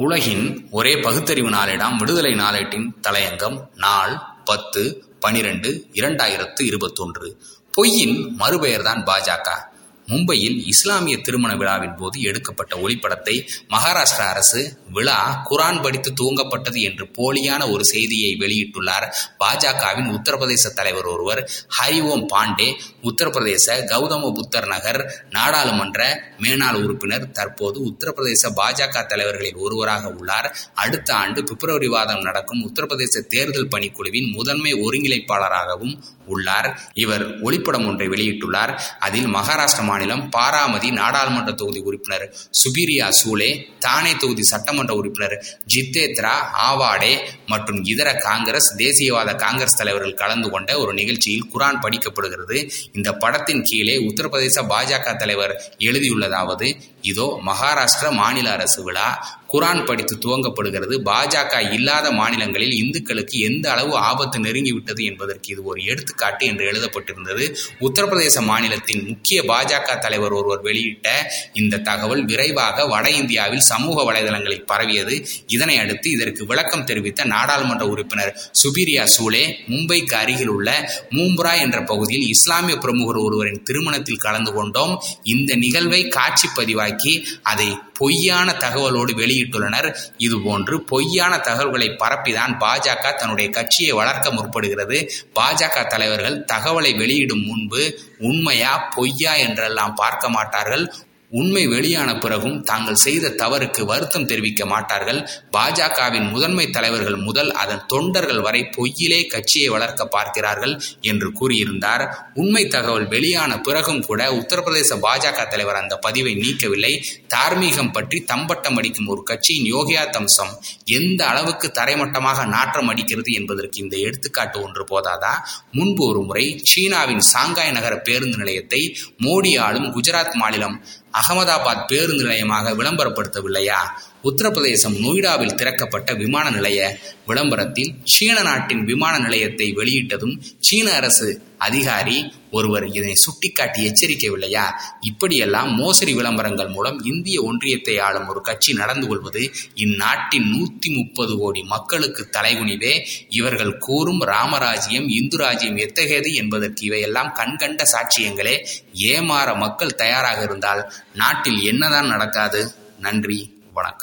உலகின் ஒரே பகுத்தறிவு நாளேடாம் விடுதலை நாளேட்டின் தலையங்கம் நாள் பத்து பனிரெண்டு இரண்டாயிரத்து இருபத்தொன்று. பொய்யின் மறுபெயர்தான் பாஜக. மும்பையில் இஸ்லாமிய திருமண விழாவின் போது எடுக்கப்பட்ட ஒளிப்படத்தை மகாராஷ்டிரா அரசு விழா குரான் படித்து துவங்கப்பட்டது என்று போலியான ஒரு செய்தியை வெளியிட்டுள்ளார். பாஜகவின் உத்தரப்பிரதேச தலைவர் ஒருவர் ஹரிஓம் பாண்டே உத்தரப்பிரதேச கௌதம புத்தர் நகர் நாடாளுமன்ற மேனாள் உறுப்பினர் தற்போது உத்தரப்பிரதேச பாஜக தலைவர்களில் ஒருவராக உள்ளார். அடுத்த ஆண்டு பிப்ரவரி மாதம் நடக்கும் உத்தரப்பிரதேச தேர்தல் பணிக்குழுவின் முதன்மை ஒருங்கிணைப்பாளராகவும் உள்ளார். இவர் ஒளிப்படம் ஒன்றை வெளியிட்டுள்ளார். அதில் மகாராஷ்டிர மாநிலம் பாராமதி நாடாளுமன்ற தொகுதி உறுப்பினர் சுபீரியா சூலே தானே தொகுதி சட்டமன்ற உறுப்பினர் ஜித்தேத்ரா ஆவாடே மற்றும் இதர காங்கிரஸ் தேசியவாத காங்கிரஸ் தலைவர்கள் கலந்து கொண்ட ஒரு நிகழ்ச்சியில் குரான் படிக்கப்படுகிறது. இந்த படத்தின் கீழே உத்தரப்பிரதேச பாஜக தலைவர் எழுதியுள்ளதாவது இதோ மகாராஷ்டிர மாநில அரசு விழா குரான் படித்து துவங்கப்படுகிறது. பாஜக இல்லாத மாநிலங்களில் இந்துக்களுக்கு எந்த அளவு ஆபத்து நெருங்கிவிட்டது என்பதற்கு இது ஒரு எடுத்துக்காட்டு என்று எழுதப்பட்டிருந்தது. உத்தரப்பிரதேச மாநிலத்தின் முக்கிய பாஜக தலைவர் ஒருவர் வெளியிட்ட இந்த தகவல் விரைவாக வட இந்தியாவில் சமூக வலைதளங்களில் பரவியது. இதனை அடுத்து இதற்கு விளக்கம் தெரிவித்த நாடாளுமன்ற உறுப்பினர் சுபீரியா சூலே மும்பைக்கு அருகில் உள்ள மூம்புரா என்ற பகுதியில் இஸ்லாமிய பிரமுகர் ஒருவரின் திருமணத்தில் கலந்து கொண்டோம். இந்த நிகழ்வை காட்சி பதிவாக்கி அதை பொய்யான தகவலோடு வெளியிட்டுள்ளனர். இதுபோன்று பொய்யான தகவல்களை பரப்பிதான் பாஜக தன்னுடைய கட்சியை வளர்க்க முற்படுகிறது. பாஜக தலைவர்கள் தகவலை வெளியிடும் முன்பு உண்மையா பொய்யா என்றெல்லாம் பார்க்க மாட்டார்கள். உண்மை வெளியான பிறகும் தாங்கள் செய்த தவறுக்கு வருத்தம் தெரிவிக்க மாட்டார்கள். பாஜகவின் முதன்மை தலைவர்கள் முதல் அதன் தொண்டர்கள் வரை பொய்யிலே கட்சியை வளர்க்க பார்க்கிறார்கள் என்று கூறியிருந்தார். உண்மை தகவல் வெளியான பிறகும் கூட உத்தரப்பிரதேச பாஜக தலைவர் அந்த பதிவை நீக்கவில்லை. தார்மீகம் பற்றி தம்பட்டம் அடிக்கும் ஒரு கட்சியின் யோகியாத்தம்சம் எந்த அளவுக்கு தரைமட்டமாக நாற்றம் அடிக்கிறது என்பதற்கு இந்த எடுத்துக்காட்டு ஒன்று போதாதா? முன்பு ஒரு முறை சீனாவின் சாங்காய் நகர பேருந்து நிலையத்தை மோடி ஆளும் குஜராத் மாநிலம் அகமதாபாத் பேருந்து நிலையமாக விளம்பரப்படுத்தவில்லையா? உத்தரப்பிரதேசம் நொய்டாவில் திறக்கப்பட்ட விமான நிலைய விளம்பரத்தில் சீன நாட்டின் விமான நிலையத்தை வெளியிட்டதும் சீன அரசு அதிகாரி ஒருவர் இதனை சுட்டிக்காட்டி எச்சரிக்கவில்லையா? இப்படியெல்லாம் மோசடி விளம்பரங்கள் மூலம் இந்திய ஒன்றியத்தை ஆளும் ஒரு கட்சி நடந்து கொள்வது இந்நாட்டின் நூத்தி முப்பது கோடி மக்களுக்கு தலைகுனிவே. இவர்கள் கூறும் ராமராஜ்யம் இந்து ராஜ்யம் எத்தகையது என்பதற்கு இவையெல்லாம் கண்கண்ட சாட்சியங்களே. ஏமாற மக்கள் தயாராக இருந்தால் நாட்டில் என்னதான் நடக்காது? நன்றி வணக்கம்.